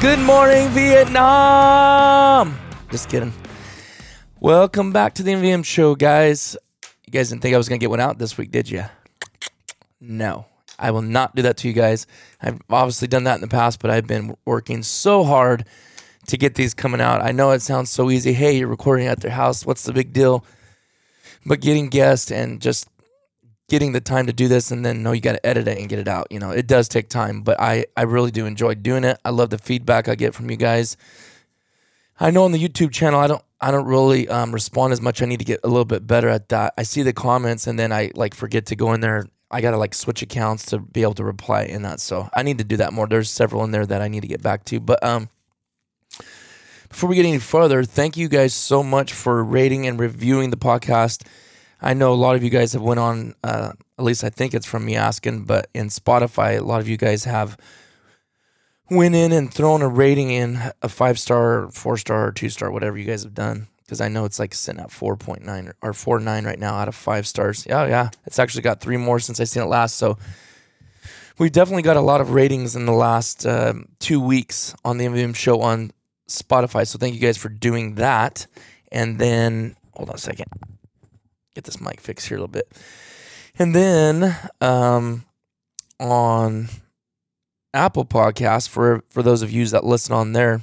Good morning, Vietnam. Just kidding. Welcome back to the MVM show, guys. You guys didn't think I was going to get one out this week, did you? No, I will not do that to you guys. I've obviously done that in the past, but I've been working so hard to get these coming out. I know it sounds so easy. Hey, you're recording at their house. What's the big deal? But getting guests and just getting the time to do this and then no you got to edit it and get it out you know it does take time but i i really do enjoy doing it. I love the feedback i get from you guys. I know on the youtube channel i don't i don't really um, respond as much. I need to get a little bit better at that. I see the comments and then i like forget to go in there. I gotta like switch accounts to be able to reply in that so i need to do that more. There's several in there that i need to get back to but um before we get any further thank you guys so much for rating and reviewing the podcast I know a lot of you guys have went on. Uh, at least I think it's from me asking, but in Spotify, a lot of you guys have went in and thrown a rating in a five star, four star, two star, whatever you guys have done. Because I know it's like sitting at four point nine or four nine right now out of five stars. Yeah, yeah, it's actually got three more since I seen it last. So we've definitely got a lot of ratings in the last um, two weeks on the MVM show on Spotify. So thank you guys for doing that. And then hold on a second get this mic fixed here a little bit. And then um, on Apple Podcasts, for for those of you that listen on there,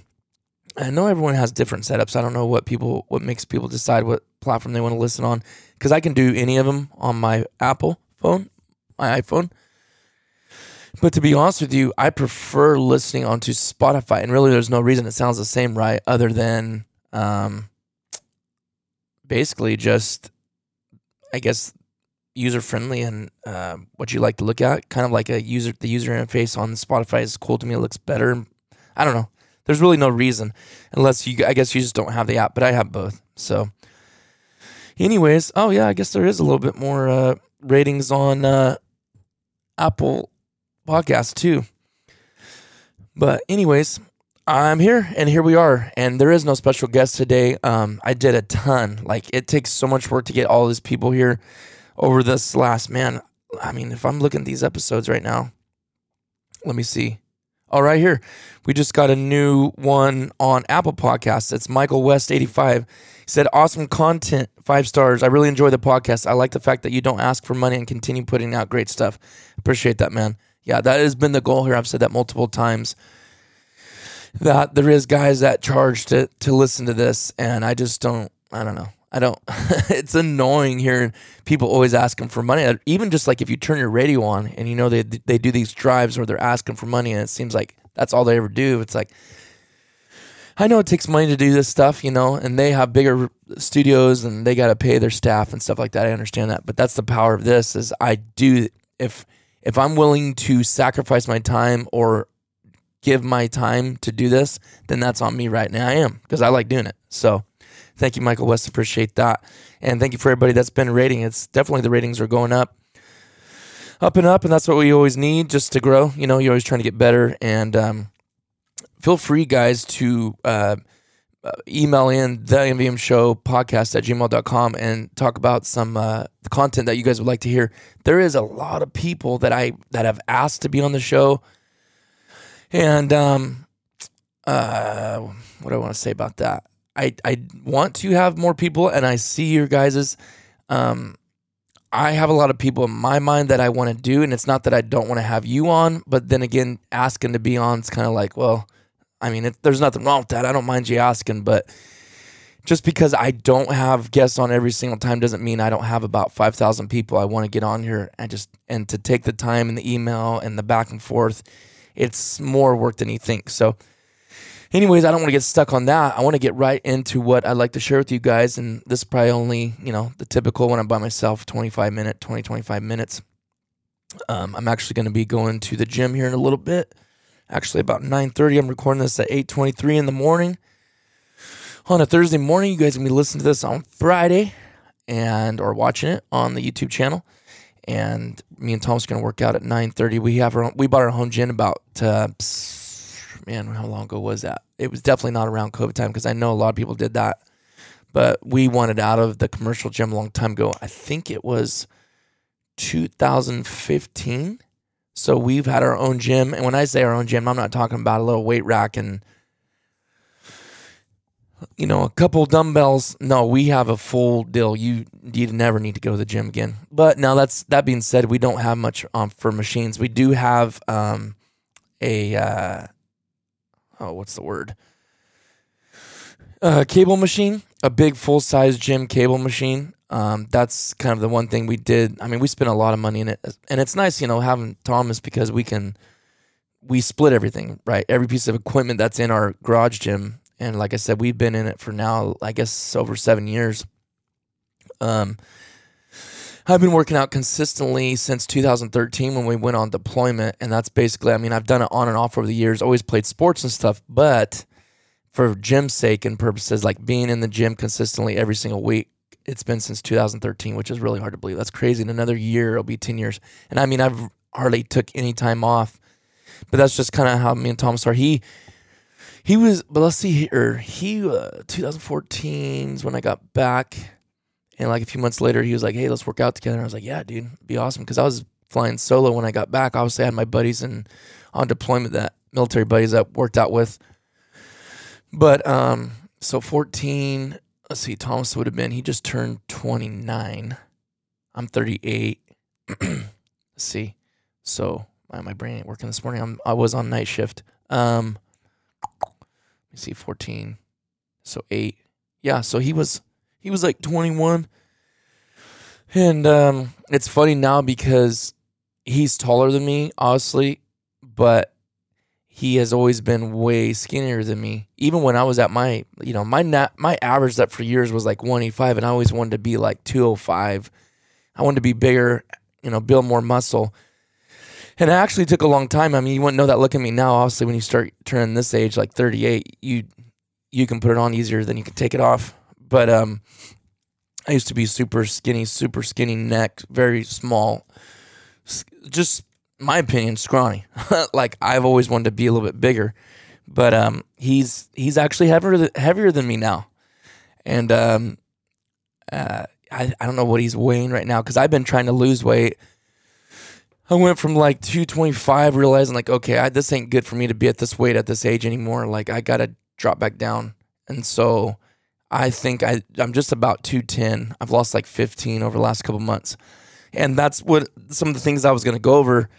I know everyone has different setups. I don't know what people what makes people decide what platform they want to listen on because I can do any of them on my Apple phone, my iPhone. But to be honest with you, I prefer listening onto Spotify, and really, there's no reason it sounds the same, right? Other than um, basically just I guess user friendly and uh, what you like to look at. Kind of like a user, the user interface on Spotify is cool to me. It looks better. I don't know. There's really no reason unless you. I guess you just don't have the app, but I have both. So, anyways, oh yeah, I guess there is a little bit more uh, ratings on uh, Apple Podcasts too. But anyways, I'm here and here we are. And there is no special guest today. Um, I did a ton. Like it takes so much work to get all these people here over this last man. I mean, if I'm looking at these episodes right now, let me see. Oh, right here. We just got a new one on Apple Podcasts. It's Michael West 85. He said, Awesome content, five stars. I really enjoy the podcast. I like the fact that you don't ask for money and continue putting out great stuff. Appreciate that, man. Yeah, that has been the goal here. I've said that multiple times that there is guys that charge to to listen to this, and I just don't. I don't know. I don't. it's annoying hearing people always asking for money. Uh, even just like if you turn your radio on and you know they they do these drives where they're asking for money, and it seems like that's all they ever do. It's like I know it takes money to do this stuff, you know, and they have bigger studios and they got to pay their staff and stuff like that. I understand that, but that's the power of this. Is I do if if I'm willing to sacrifice my time or give my time to do this, then that's on me right now. I am because I like doing it. So thank you, Michael West. Appreciate that. And thank you for everybody that's been rating. It's definitely the ratings are going up, up and up. And that's what we always need just to grow. You know, you're always trying to get better. And um, feel free, guys, to uh, uh email in the MVM show podcast at gmail.com and talk about some uh, content that you guys would like to hear. There is a lot of people that I that have asked to be on the show. And um, uh, what do I want to say about that? I I want to have more people, and I see your guys's. Um, I have a lot of people in my mind that I want to do, and it's not that I don't want to have you on, but then again, asking to be on is kind of like, well, I mean, it, there's nothing wrong with that. I don't mind you asking, but just because I don't have guests on every single time doesn't mean I don't have about 5,000 people I want to get on here and just and to take the time and the email and the back and forth. It's more work than you think. So anyways, I don't want to get stuck on that. I want to get right into what I'd like to share with you guys. And this is probably only, you know, the typical when I'm by myself, 25 minute, 20, 25 minutes. Um, I'm actually going to be going to the gym here in a little bit. Actually, about 9:30. I'm recording this at 8:23 in the morning on a Thursday morning. You guys can be listening to this on Friday and or watching it on the YouTube channel. And me and Tom's gonna work out at 9:30. We have our we bought our home gym about uh, man, how long ago was that? It was definitely not around COVID time because I know a lot of people did that. But we wanted out of the commercial gym a long time ago. I think it was 2015. So we've had our own gym. And when I say our own gym, I'm not talking about a little weight rack and you know, a couple dumbbells. No, we have a full deal. You you never need to go to the gym again. But now that's that being said, we don't have much um, for machines. We do have um, a uh, oh, what's the word? A cable machine, a big full size gym cable machine. Um, that's kind of the one thing we did. I mean, we spent a lot of money in it, and it's nice, you know, having Thomas because we can we split everything, right? Every piece of equipment that's in our garage gym, and like I said, we've been in it for now, I guess, over seven years. Um, I've been working out consistently since 2013 when we went on deployment. And that's basically, I mean, I've done it on and off over the years, always played sports and stuff, but for gym's sake and purposes, like being in the gym consistently every single week, it's been since 2013, which is really hard to believe. That's crazy. In another year, it'll be 10 years. And I mean, I've hardly took any time off, but that's just kind of how me and Thomas are. He, he was, but let's see here. He, uh, 2014 is when I got back and like a few months later, he was like, "Hey, let's work out together." And I was like, "Yeah, dude, it'd be awesome." Because I was flying solo when I got back. Obviously, I had my buddies and on deployment that military buddies that worked out with. But um, so 14. Let's see, Thomas would have been. He just turned 29. I'm 38. let's see. So my, my brain ain't working this morning. I'm I was on night shift. Um, see, 14. So eight. Yeah. So he was he was like 21. And um, it's funny now because he's taller than me, obviously, but he has always been way skinnier than me. Even when I was at my, you know, my na- my average that for years was like 185, and I always wanted to be like 205. I wanted to be bigger, you know, build more muscle. And it actually took a long time. I mean, you wouldn't know that look at me now. Obviously, when you start turning this age, like 38, you you can put it on easier than you can take it off. But um, I used to be super skinny, super skinny neck, very small. Just my opinion, scrawny. like I've always wanted to be a little bit bigger, but um, he's he's actually heavier heavier than me now, and um, uh, I I don't know what he's weighing right now because I've been trying to lose weight. I went from like 225, realizing like, okay, I, this ain't good for me to be at this weight at this age anymore. Like I gotta drop back down, and so I think I, I'm just about 210. I've lost like 15 over the last couple months. And that's what some of the things I was to go over.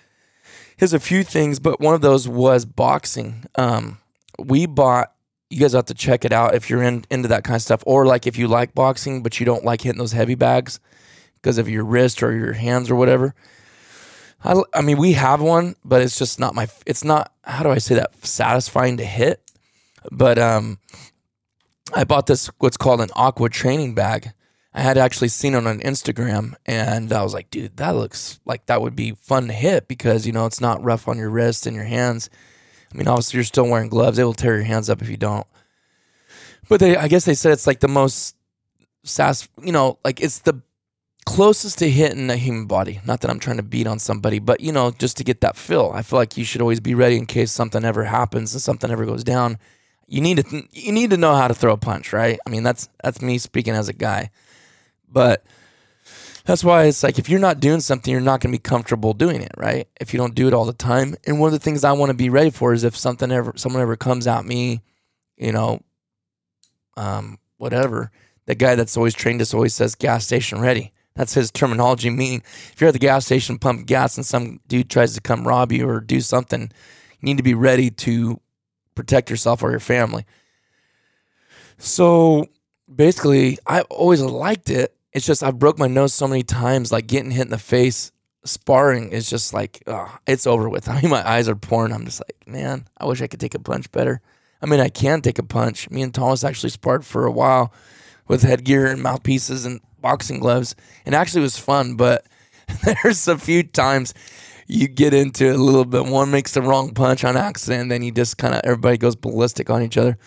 Here's a few things, but one of those was boxing. Um, we bought you guys have to check it out if you're in, into that kind of stuff, or like if you like boxing but you don't like hitting those heavy bags because of your wrist or your hands or whatever. I, I mean, we have one, but it's just not my. It's not. How do I say that? Satisfying to hit, but um, I bought this what's called an aqua training bag. I had actually seen it on Instagram, and I was like, dude, that looks like that would be fun to hit because you know it's not rough on your wrist and your hands. I mean, obviously you're still wearing gloves; it will tear your hands up if you don't. But they, I guess they said it's like the most sass, you know, like it's the closest to hitting a human body. Not that I'm trying to beat on somebody, but you know, just to get that feel. I feel like you should always be ready in case something ever happens and something ever goes down. You need to th- you need to know how to throw a punch, right? I mean, that's that's me speaking as a guy. But that's why it's like if you're not doing something, you're not going to be comfortable doing it, right? If you don't do it all the time. And one of the things I want to be ready for is if something ever someone ever comes at me, you know, um, whatever. The guy that's always trained us always says gas station ready. That's his terminology. Meaning, if you're at the gas station pumping gas and some dude tries to come rob you or do something, you need to be ready to protect yourself or your family. So basically, I always liked it. It's just I broke my nose so many times, like getting hit in the face. Sparring is just like oh, it's over with. I mean, my eyes are pouring. I'm just like, man, I wish I could take a punch better. I mean, I can take a punch. Me and Thomas actually sparred for a while with headgear and mouthpieces and boxing gloves, and actually was fun. But there's a few times you get into it a little bit. One makes the wrong punch on accident, then you just kind of everybody goes ballistic on each other.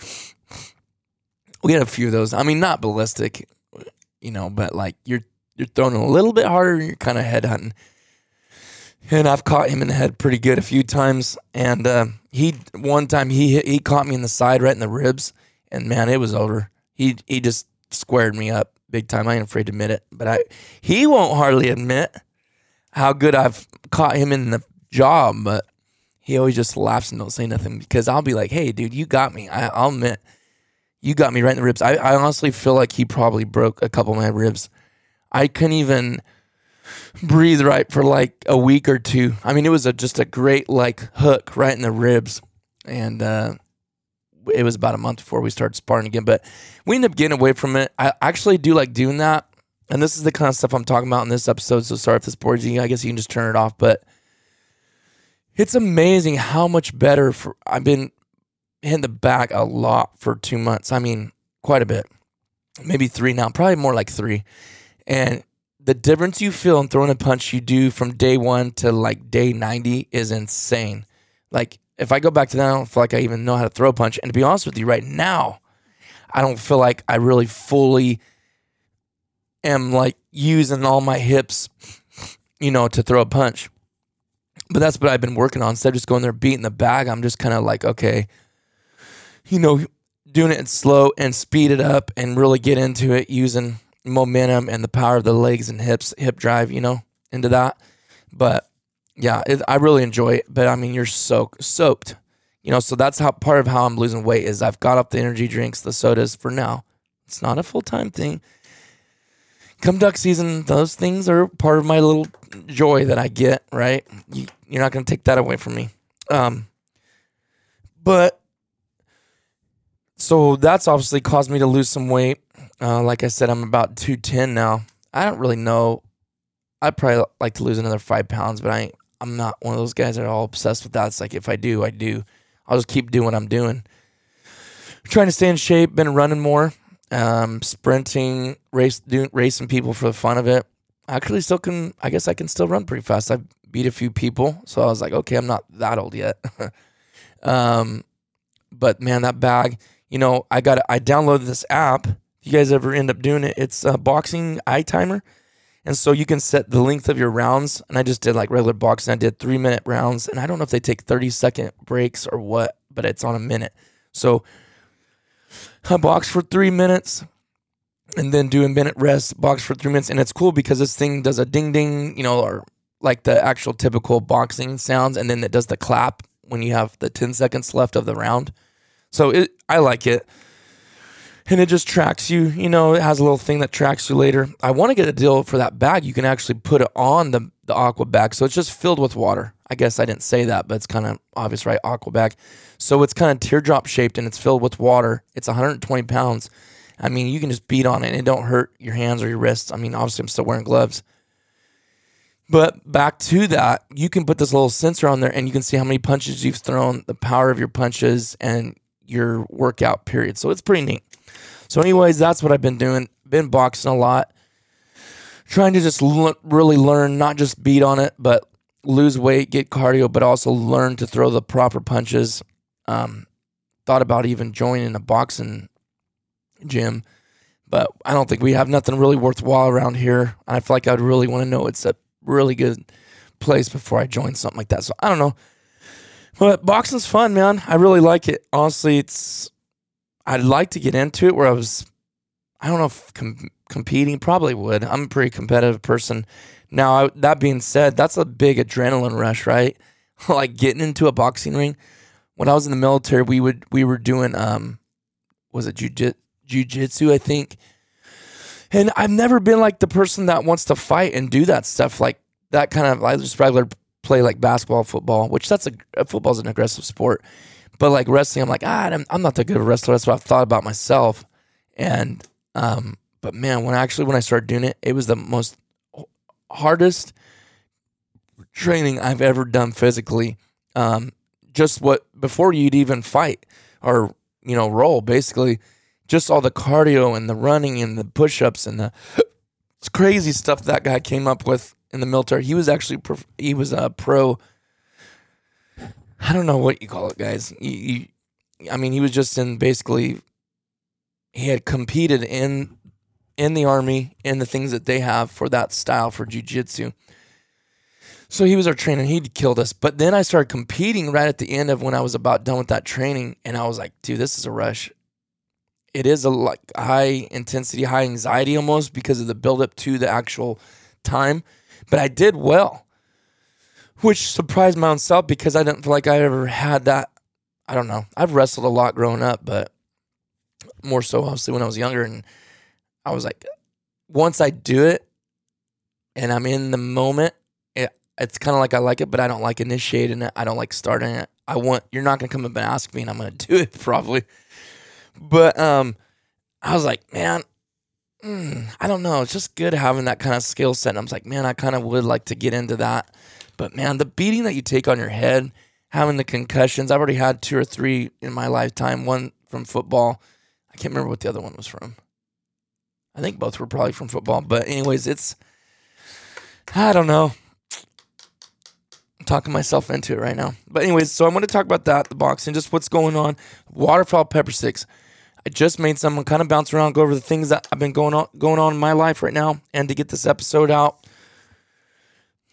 We had a few of those. I mean, not ballistic, you know, but like you're you're throwing a little bit harder. And you're kind of head hunting. And I've caught him in the head pretty good a few times. And uh, he one time he hit, he caught me in the side, right in the ribs, and man, it was over. He he just squared me up big time. I ain't afraid to admit it, but I he won't hardly admit how good I've caught him in the jaw, but he always just laughs and don't say nothing because I'll be like, "Hey, dude, you got me." I, I'll admit, you got me right in the ribs. I, I honestly feel like he probably broke a couple of my ribs. I couldn't even breathe right for like a week or two. I mean, it was a, just a great like hook right in the ribs, and uh, it was about a month before we started sparring again. But we ended up getting away from it. I actually do like doing that, and this is the kind of stuff I'm talking about in this episode. So sorry if this bores you. I guess you can just turn it off. But it's amazing how much better for I've been hitting the back a lot for two months. I mean, quite a bit. Maybe three now, probably more like three. And the difference you feel in throwing a punch you do from day one to like day 90 is insane. Like, if I go back to that, I don't feel like I even know how to throw a punch. And to be honest with you, right now, I don't feel like I really fully am like using all my hips, you know, to throw a punch. But that's what I've been working on. Instead of just going there beating the bag, I'm just kind of like, okay, you know, doing it slow and speed it up and really get into it using momentum and the power of the legs and hips, hip drive, you know, into that. But yeah, it, I really enjoy it. But I mean, you're soaked, soaked, you know. So that's how part of how I'm losing weight is I've got up the energy drinks, the sodas for now. It's not a full time thing. Come duck season, those things are part of my little joy that I get. Right, you, you're not going to take that away from me. Um, but so that's obviously caused me to lose some weight. Uh, like I said, I'm about 210 now. I don't really know. I'd probably like to lose another five pounds, but I ain't, I'm not one of those guys that are all obsessed with that. It's like if I do, I do. I'll just keep doing what I'm doing. trying to stay in shape. Been running more, um, sprinting, race, doing racing people for the fun of it. I Actually, still can. I guess I can still run pretty fast. I beat a few people, so I was like, okay, I'm not that old yet. um, but man, that bag. You know, I got. I downloaded this app. If you guys ever end up doing it, it's a boxing eye timer. And so you can set the length of your rounds. And I just did like regular boxing. I did three minute rounds. And I don't know if they take 30 second breaks or what, but it's on a minute. So I box for three minutes and then do a minute rest, box for three minutes. And it's cool because this thing does a ding ding, you know, or like the actual typical boxing sounds. And then it does the clap when you have the 10 seconds left of the round. So it, I like it. And it just tracks you. You know, it has a little thing that tracks you later. I want to get a deal for that bag. You can actually put it on the the aqua bag, so it's just filled with water. I guess I didn't say that, but it's kind of obvious, right? Aqua bag. So it's kind of teardrop shaped and it's filled with water. It's 120 pounds. I mean, you can just beat on it and it don't hurt your hands or your wrists. I mean, obviously, I'm still wearing gloves. But back to that, you can put this little sensor on there and you can see how many punches you've thrown, the power of your punches, and your workout period. So it's pretty neat. So, anyways, that's what I've been doing. Been boxing a lot, trying to just l- really learn, not just beat on it, but lose weight, get cardio, but also learn to throw the proper punches. Um, thought about even joining a boxing gym, but I don't think we have nothing really worthwhile around here. I feel like I'd really want to know it's a really good place before I join something like that. So I don't know. But boxing's fun, man. I really like it. Honestly, it's I'd like to get into it where I was I don't know if com- competing probably would. I'm a pretty competitive person. Now, I, that being said, that's a big adrenaline rush, right? like getting into a boxing ring. When I was in the military, we would we were doing um was it jujitsu, I think. And I've never been like the person that wants to fight and do that stuff like that kind of I just regular play like basketball, football, which that's a football's an aggressive sport. But like wrestling, I'm like, ah, I'm, I'm not that good of a wrestler. That's what I've thought about myself. And um, but man, when actually when I started doing it, it was the most hardest training I've ever done physically. Um, just what before you'd even fight or you know roll, basically, just all the cardio and the running and the push-ups and the crazy stuff that guy came up with in the military. He was actually he was a pro. I don't know what you call it, guys. He, he, I mean, he was just in basically. He had competed in in the army in the things that they have for that style for jujitsu. So he was our trainer. He'd killed us. But then I started competing right at the end of when I was about done with that training, and I was like, dude, this is a rush. It is a like high intensity, high anxiety almost because of the buildup to the actual time. But I did well, which surprised my own self because I didn't feel like I ever had that. I don't know. I've wrestled a lot growing up, but more so obviously when I was younger. And I was like, once I do it and I'm in the moment, it, it's kind of like I like it, but I don't like initiating it. I don't like starting it. I want, you're not going to come up and ask me, and I'm going to do it probably. But um, I was like, man, mm, I don't know. It's just good having that kind of skill set. And I was like, man, I kind of would like to get into that. But man, the beating that you take on your head, having the concussions, I've already had two or three in my lifetime. One from football. I can't remember what the other one was from. I think both were probably from football. But anyways, it's I don't know. I'm talking myself into it right now. But anyways, so I'm going to talk about that, the boxing, and just what's going on. Waterfowl pepper sticks. I just made some. Kind of bounce around, go over the things that I've been going on going on in my life right now, and to get this episode out.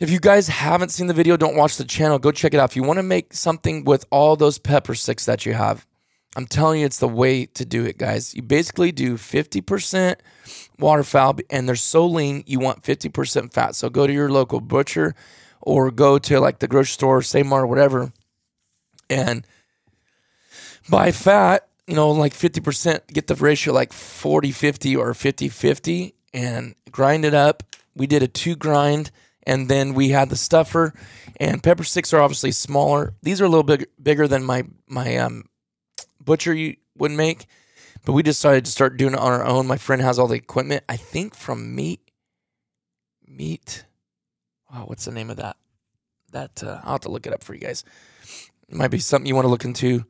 If you guys haven't seen the video, don't watch the channel. Go check it out. If you want to make something with all those pepper sticks that you have, I'm telling you, it's the way to do it, guys. You basically do 50% waterfowl, and they're so lean, you want 50% fat. So go to your local butcher or go to like the grocery store, or whatever, and buy fat, you know, like 50%, get the ratio like 40 50 or 50 50 and grind it up. We did a two grind, and then we had the stuffer, and pepper sticks are obviously smaller. These are a little bit bigger than my, my, um, butcher would make, but we decided to start doing it on our own. My friend has all the equipment, I think from meat, meat. Wow, what's the name of that? That uh, I'll have to look it up for you guys. It might be something you want to look into.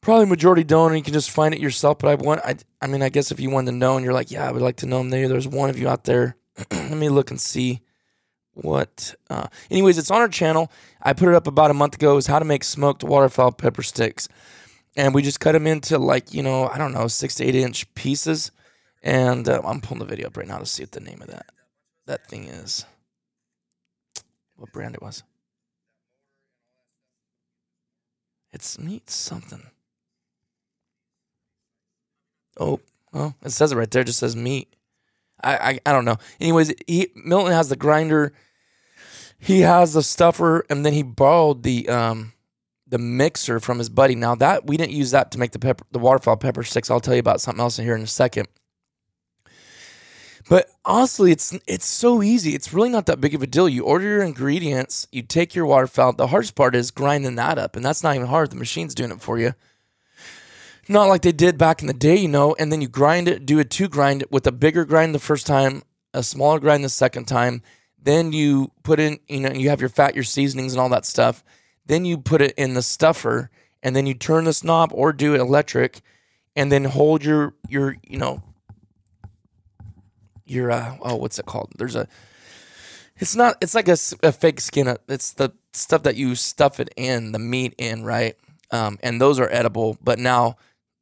Probably majority don't, and you can just find it yourself. But I want, I, I mean, I guess if you want to know, and you're like, yeah, I would like to know them. There, there's one of you out there. Let me look and see what. Uh, anyways, it's on our channel. I put it up about a month ago. Is how to make smoked waterfowl pepper sticks, and we just cut them into like you know, I don't know, six to eight inch pieces. And uh, I'm pulling the video up right now to see what the name of that that thing is. What brand it was? It's meat something. Oh, well, it says it right there. It just says meat. I, I, I don't know. Anyways, he Milton has the grinder. He has the stuffer, and then he borrowed the um the mixer from his buddy. Now that we didn't use that to make the pepper, the waterfowl pepper sticks. I'll tell you about something else in here in a second. But honestly, it's it's so easy. It's really not that big of a deal. You order your ingredients, you take your waterfowl. The hardest part is grinding that up, and that's not even hard. The machine's doing it for you. Not like they did back in the day, you know. And then you grind it, do a two grind with a bigger grind the first time, a smaller grind the second time. Then you put in, you know, you have your fat, your seasonings, and all that stuff. Then you put it in the stuffer, and then you turn this knob or do it electric, and then hold your your you know your uh oh what's it called? There's a it's not it's like a, a fake skin. It's the stuff that you stuff it in, the meat in, right? Um, and those are edible. But now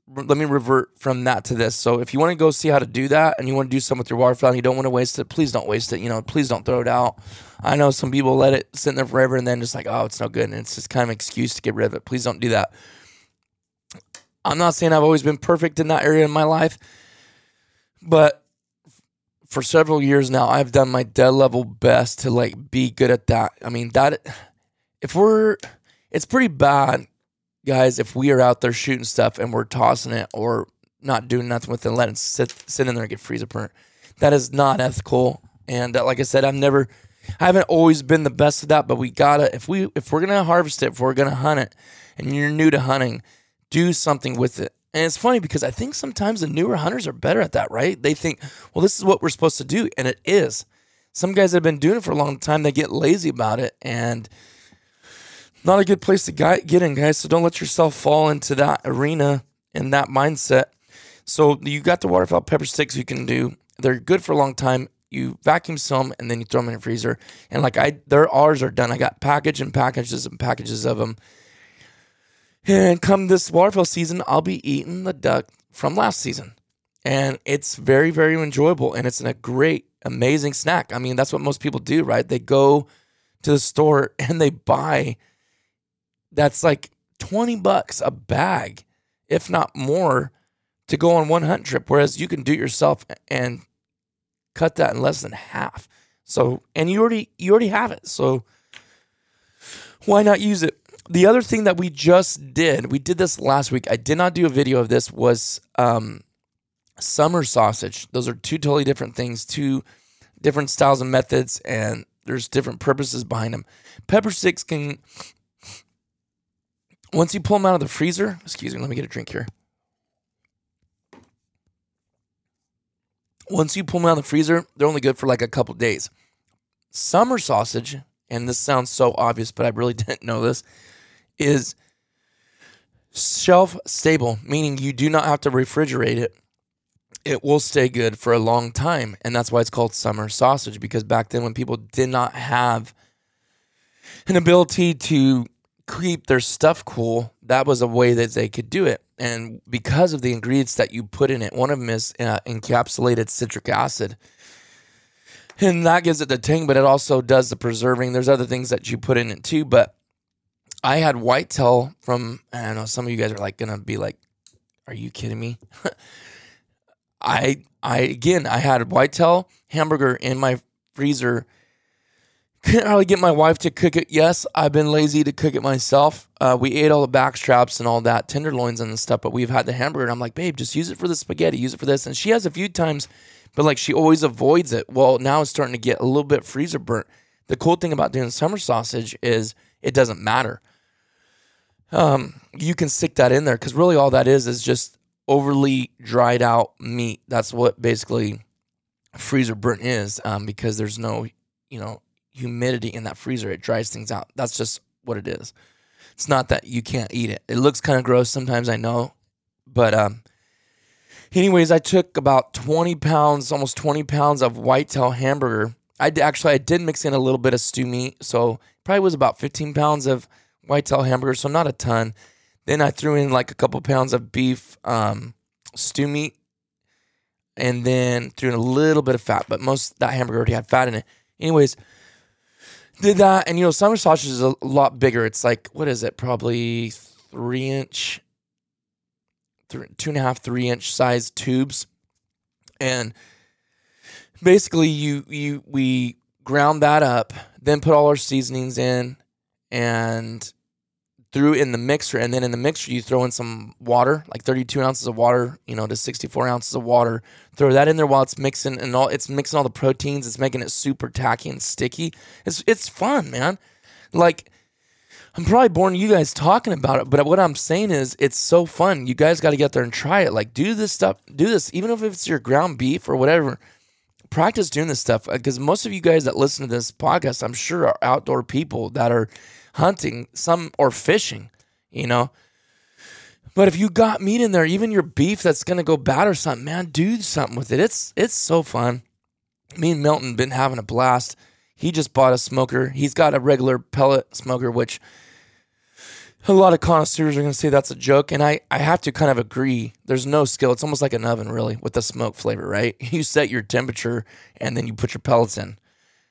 let me revert from that to this. So if you want to go see how to do that and you want to do something with your waterfowl and you don't want to waste it, please don't waste it. You know, please don't throw it out. I know some people let it sit in there forever and then just like, oh, it's no good. And it's just kind of an excuse to get rid of it. Please don't do that. I'm not saying I've always been perfect in that area in my life, but for several years now, I've done my dead level best to like be good at that. I mean, that if we're, it's pretty bad, guys, if we are out there shooting stuff and we're tossing it or not doing nothing with it letting it sit, sit in there and get freezer burnt. That is not ethical. And uh, like I said, I've never, I haven't always been the best at that, but we gotta, if we, if we're gonna harvest it, if we're gonna hunt it and you're new to hunting, do something with it. And it's funny because I think sometimes the newer hunters are better at that, right? They think, well, this is what we're supposed to do. And it is. Some guys have been doing it for a long time, they get lazy about it. And not a good place to get in, guys. So don't let yourself fall into that arena and that mindset. So you got the waterfowl pepper sticks you can do. They're good for a long time. You vacuum some and then you throw them in the freezer. And like I, their ours are done. I got package and packages and packages of them. And come this waterfowl season, I'll be eating the duck from last season. And it's very, very enjoyable. And it's a great, amazing snack. I mean, that's what most people do, right? They go to the store and they buy that's like 20 bucks a bag, if not more, to go on one hunt trip. Whereas you can do yourself and cut that in less than half. So, and you already you already have it. So why not use it? the other thing that we just did, we did this last week. I did not do a video of this. Was um, summer sausage. Those are two totally different things, two different styles and methods, and there's different purposes behind them. Pepper sticks can once you pull them out of the freezer. Excuse me. Let me get a drink here. Once you pull them out of the freezer, they're only good for like a couple days. Summer sausage, and this sounds so obvious, but I really didn't know this is shelf stable, meaning you do not have to refrigerate it. It will stay good for a long time. And that's why it's called summer sausage, because back then, when people did not have an ability to keep their stuff cool, that was a way that they could do it. And because of the ingredients that you put in it, one of them is uh, encapsulated citric acid. And that gives it the tang, but it also does the preserving. There's other things that you put in it too, but I had whitetail from I don't know, some of you guys are like gonna be like, Are you kidding me? I I again I had whitetail hamburger in my freezer. Couldn't really get my wife to cook it. Yes, I've been lazy to cook it myself. Uh, we ate all the back straps and all that, tenderloins and stuff, but we've had the hamburger. And I'm like, babe, just use it for the spaghetti, use it for this. And she has a few times, but like she always avoids it. Well, now it's starting to get a little bit freezer burnt. The cool thing about doing summer sausage is it doesn't matter um, you can stick that in there because really all that is is just overly dried out meat. That's what basically freezer burnt is um, because there's no, you know, humidity in that freezer. It dries things out. That's just what it is. It's not that you can't eat it. It looks kind of gross sometimes, I know. But um, anyways, I took about 20 pounds, almost 20 pounds of whitetail hamburger. I actually I did mix in a little bit of stew meat, so probably was about 15 pounds of whitetail hamburger, so not a ton. Then I threw in like a couple pounds of beef um, stew meat, and then threw in a little bit of fat, but most that hamburger already had fat in it. Anyways, did that, and you know, summer sausage is a lot bigger. It's like what is it? Probably three inch, three, two and a half, three inch size tubes, and basically you you we ground that up, then put all our seasonings in, and threw in the mixer, and then in the mixer you throw in some water, like 32 ounces of water, you know, to 64 ounces of water. Throw that in there while it's mixing, and all it's mixing all the proteins. It's making it super tacky and sticky. It's it's fun, man. Like I'm probably boring you guys talking about it, but what I'm saying is it's so fun. You guys got to get there and try it. Like do this stuff, do this, even if it's your ground beef or whatever. Practice doing this stuff because most of you guys that listen to this podcast, I'm sure, are outdoor people that are hunting, some or fishing, you know. But if you got meat in there, even your beef that's gonna go bad or something, man, do something with it. It's it's so fun. Me and Milton been having a blast. He just bought a smoker. He's got a regular pellet smoker, which a lot of connoisseurs are going to say that's a joke. And I, I have to kind of agree. There's no skill. It's almost like an oven, really, with the smoke flavor, right? You set your temperature and then you put your pellets in.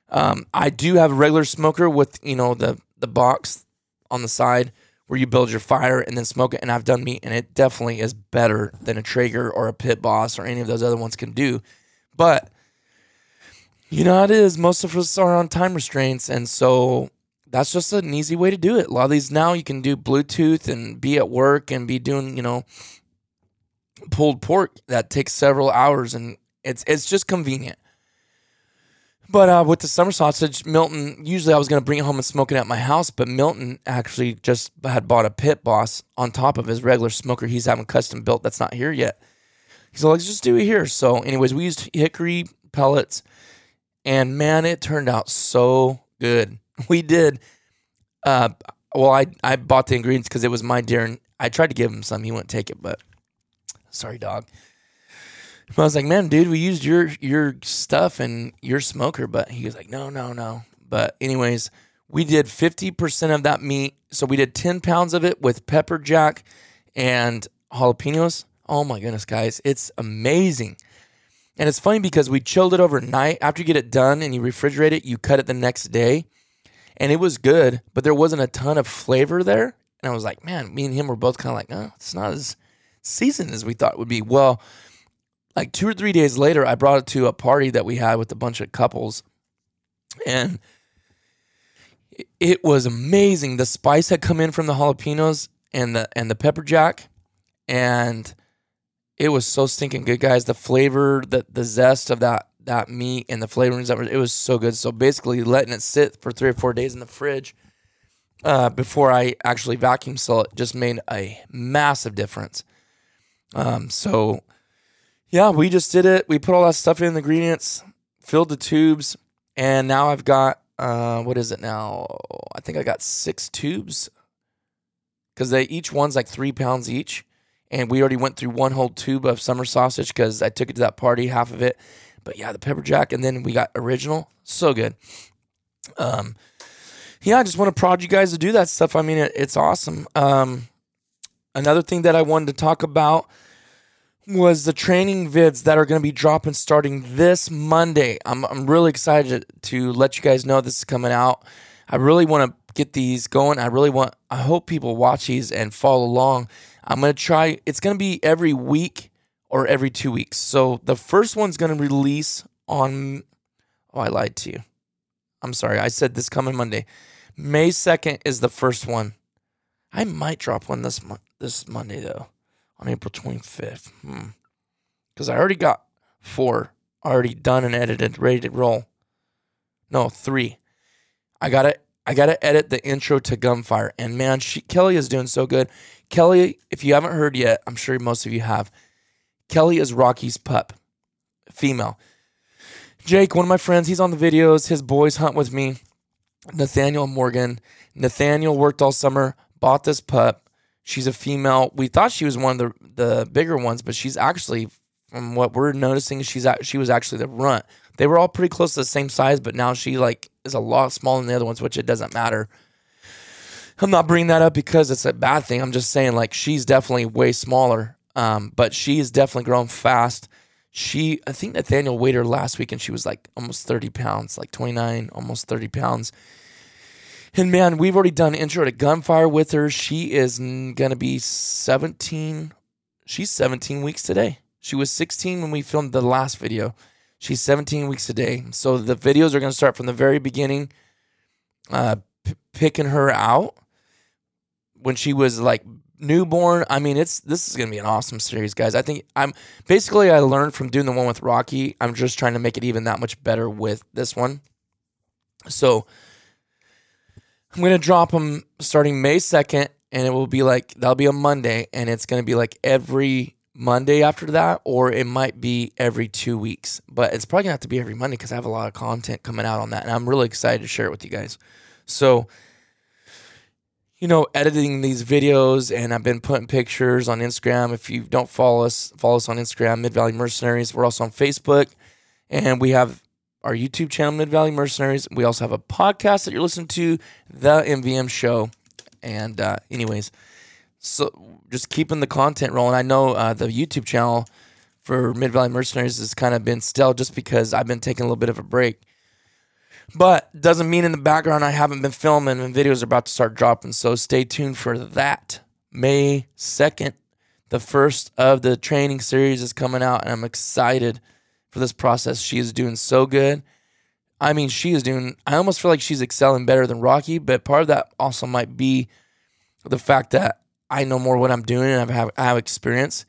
Um, I do have a regular smoker with, you know, the, the box on the side where you build your fire and then smoke it. And I've done meat, and it definitely is better than a Traeger or a Pit Boss or any of those other ones can do. But you know it is. Most of us are on time restraints, and so that's just an easy way to do it. A lot of these now you can do Bluetooth and be at work and be doing, you know, pulled pork that takes several hours, and it's it's just convenient. But uh, with the summer sausage, Milton, usually I was going to bring it home and smoke it at my house, but Milton actually just had bought a Pit Boss on top of his regular smoker he's having custom built that's not here yet. He's like, let's just do it here. So, anyways, we used hickory pellets, and man, it turned out so good. We did. Uh, well, I I bought the ingredients because it was my deer, and I tried to give him some. He wouldn't take it, but sorry, dog. I was like, man, dude, we used your your stuff and your smoker, but he was like, no, no, no. But anyways, we did fifty percent of that meat, so we did ten pounds of it with pepper jack and jalapenos. Oh my goodness, guys, it's amazing. And it's funny because we chilled it overnight. After you get it done and you refrigerate it, you cut it the next day. And it was good, but there wasn't a ton of flavor there. And I was like, man, me and him were both kind of like, oh, it's not as seasoned as we thought it would be. Well, like two or three days later, I brought it to a party that we had with a bunch of couples. And it was amazing. The spice had come in from the jalapenos and the and the pepper jack. And it was so stinking good, guys. The flavor, the the zest of that that meat and the flavorings that were it was so good. So basically, letting it sit for three or four days in the fridge uh, before I actually vacuum seal it just made a massive difference. Um, so yeah, we just did it. We put all that stuff in the ingredients, filled the tubes, and now I've got uh, what is it now? I think I got six tubes because they each one's like three pounds each and we already went through one whole tube of summer sausage because I took it to that party, half of it. But yeah, the pepper jack, and then we got original, so good. Um, yeah, I just want to prod you guys to do that stuff. I mean, it, it's awesome. Um, another thing that I wanted to talk about was the training vids that are going to be dropping starting this Monday. I'm I'm really excited to let you guys know this is coming out. I really want to get these going. I really want. I hope people watch these and follow along. I'm going to try, it's going to be every week or every two weeks. So the first one's going to release on, oh, I lied to you. I'm sorry. I said this coming Monday. May 2nd is the first one. I might drop one this month, this Monday though, on April 25th. Hmm. Because I already got four already done and edited, ready to roll. No, three. I gotta I gotta edit the intro to Gunfire, and man, she, Kelly is doing so good. Kelly, if you haven't heard yet, I'm sure most of you have. Kelly is Rocky's pup, female. Jake, one of my friends, he's on the videos. His boys hunt with me. Nathaniel Morgan. Nathaniel worked all summer, bought this pup. She's a female. We thought she was one of the, the bigger ones, but she's actually, from what we're noticing, she's she was actually the runt. They were all pretty close to the same size, but now she like is a lot smaller than the other ones, which it doesn't matter. I'm not bringing that up because it's a bad thing. I'm just saying like she's definitely way smaller, um, but she's definitely grown fast. She, I think Nathaniel weighed her last week and she was like almost 30 pounds, like 29, almost 30 pounds. And man, we've already done intro to gunfire with her. She is gonna be 17. She's 17 weeks today. She was 16 when we filmed the last video. She's 17 weeks today. So the videos are gonna start from the very beginning, uh, p- picking her out when she was like newborn. I mean, it's this is gonna be an awesome series, guys. I think I'm basically I learned from doing the one with Rocky. I'm just trying to make it even that much better with this one. So I'm gonna drop them starting May second, and it will be like that'll be a Monday, and it's gonna be like every Monday after that, or it might be every two weeks. But it's probably gonna have to be every Monday because I have a lot of content coming out on that, and I'm really excited to share it with you guys. So you know, editing these videos and I've been putting pictures on Instagram. If you don't follow us, follow us on Instagram, Mid Valley Mercenaries. We're also on Facebook and we have our YouTube channel, Mid Valley Mercenaries. We also have a podcast that you're listening to, The MVM Show. And, uh, anyways, so just keeping the content rolling. I know uh, the YouTube channel for Mid Valley Mercenaries has kind of been still just because I've been taking a little bit of a break. But doesn't mean in the background I haven't been filming and videos are about to start dropping. So stay tuned for that. May 2nd, the first of the training series is coming out, and I'm excited for this process. She is doing so good. I mean, she is doing, I almost feel like she's excelling better than Rocky, but part of that also might be the fact that I know more what I'm doing and I have, I have experience.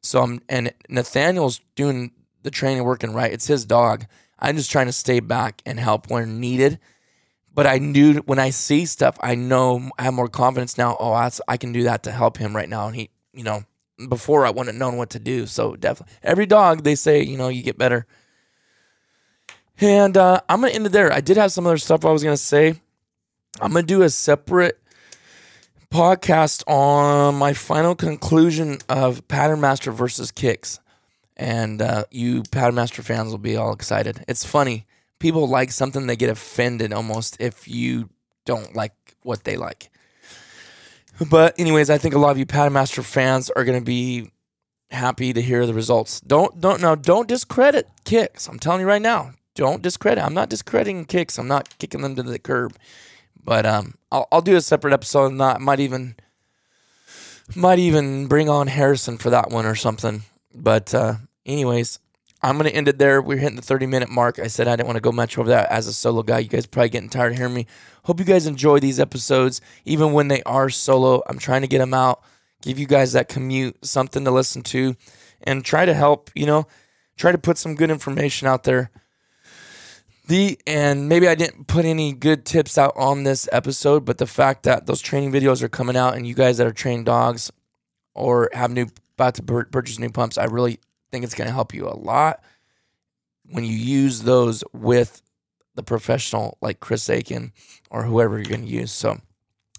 So I'm, and Nathaniel's doing the training working right. It's his dog. I'm just trying to stay back and help when needed. But I knew when I see stuff, I know I have more confidence now. Oh, I can do that to help him right now. And he, you know, before I wouldn't have known what to do. So definitely, every dog they say, you know, you get better. And uh, I'm gonna end it there. I did have some other stuff I was gonna say. I'm gonna do a separate podcast on my final conclusion of Pattern Master versus Kicks and uh, you Pattern Master fans will be all excited. It's funny. People like something, they get offended almost if you don't like what they like. But anyways, I think a lot of you Pattern fans are going to be happy to hear the results. Don't don't now don't discredit kicks. I'm telling you right now. Don't discredit. I'm not discrediting kicks. I'm not kicking them to the curb. But um, I'll, I'll do a separate episode. Not might even might even bring on Harrison for that one or something. But uh, anyways, I'm gonna end it there. We're hitting the 30 minute mark. I said I didn't want to go much over that as a solo guy. You guys probably getting tired of hearing me. Hope you guys enjoy these episodes, even when they are solo. I'm trying to get them out, give you guys that commute something to listen to, and try to help. You know, try to put some good information out there. The and maybe I didn't put any good tips out on this episode, but the fact that those training videos are coming out and you guys that are trained dogs or have new about to purchase new pumps, I really think it's going to help you a lot when you use those with the professional like Chris Akin or whoever you're going to use. So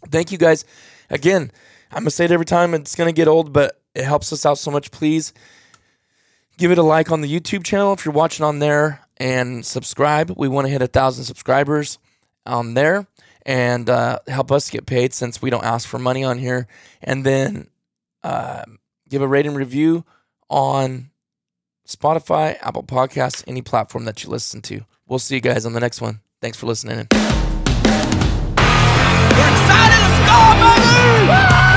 thank you guys. Again, I'm going to say it every time. It's going to get old, but it helps us out so much. Please give it a like on the YouTube channel if you're watching on there and subscribe. We want to hit a thousand subscribers on there and uh, help us get paid since we don't ask for money on here. And then uh, give a rating review on Spotify, Apple Podcasts, any platform that you listen to. We'll see you guys on the next one. Thanks for listening. We're excited.